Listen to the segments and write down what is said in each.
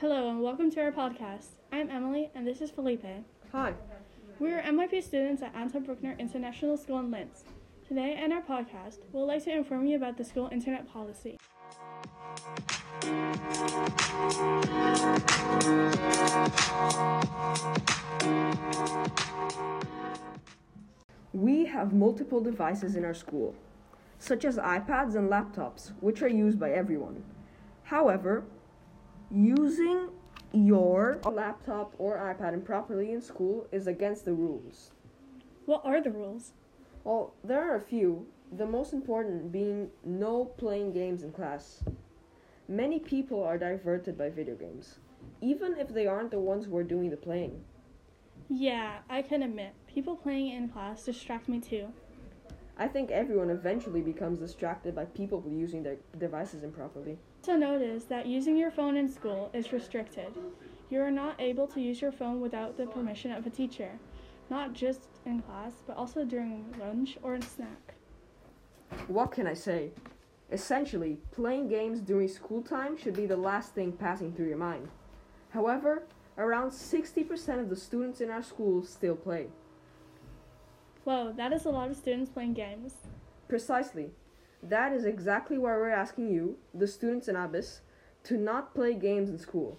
Hello and welcome to our podcast. I'm Emily and this is Felipe. Hi. We are MYP students at Anton Bruckner International School in Linz. Today in our podcast, we'd like to inform you about the school internet policy. We have multiple devices in our school, such as iPads and laptops, which are used by everyone. However, using your laptop or iPad improperly in school is against the rules. What are the rules? Well, there are a few, the most important being no playing games in class. Many people are diverted by video games, even if they aren't the ones who are doing the playing. Yeah, I can admit, people playing in class distract me too. I think everyone eventually becomes distracted by people using their devices improperly. Also notice that using your phone in school is restricted. You are not able to use your phone without the permission of a teacher, not just in class, but also during lunch or a snack. What can I say? Essentially, playing games during school time should be the last thing passing through your mind. However, around 60% of the students in our school still play. Whoa, that is a lot of students playing games. Precisely. That is exactly why we're asking you, the students in ABIS, to not play games in school.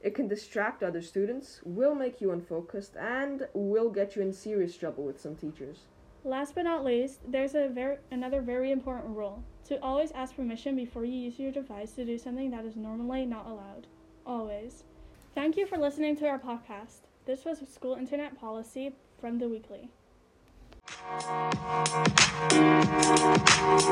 It can distract other students, will make you unfocused, and will get you in serious trouble with some teachers. Last but not least, there's a very, another very important rule to always ask permission before you use your device to do something that is normally not allowed. Always. Thank you for listening to our podcast. This was School Internet Policy from The Weekly. Thank you.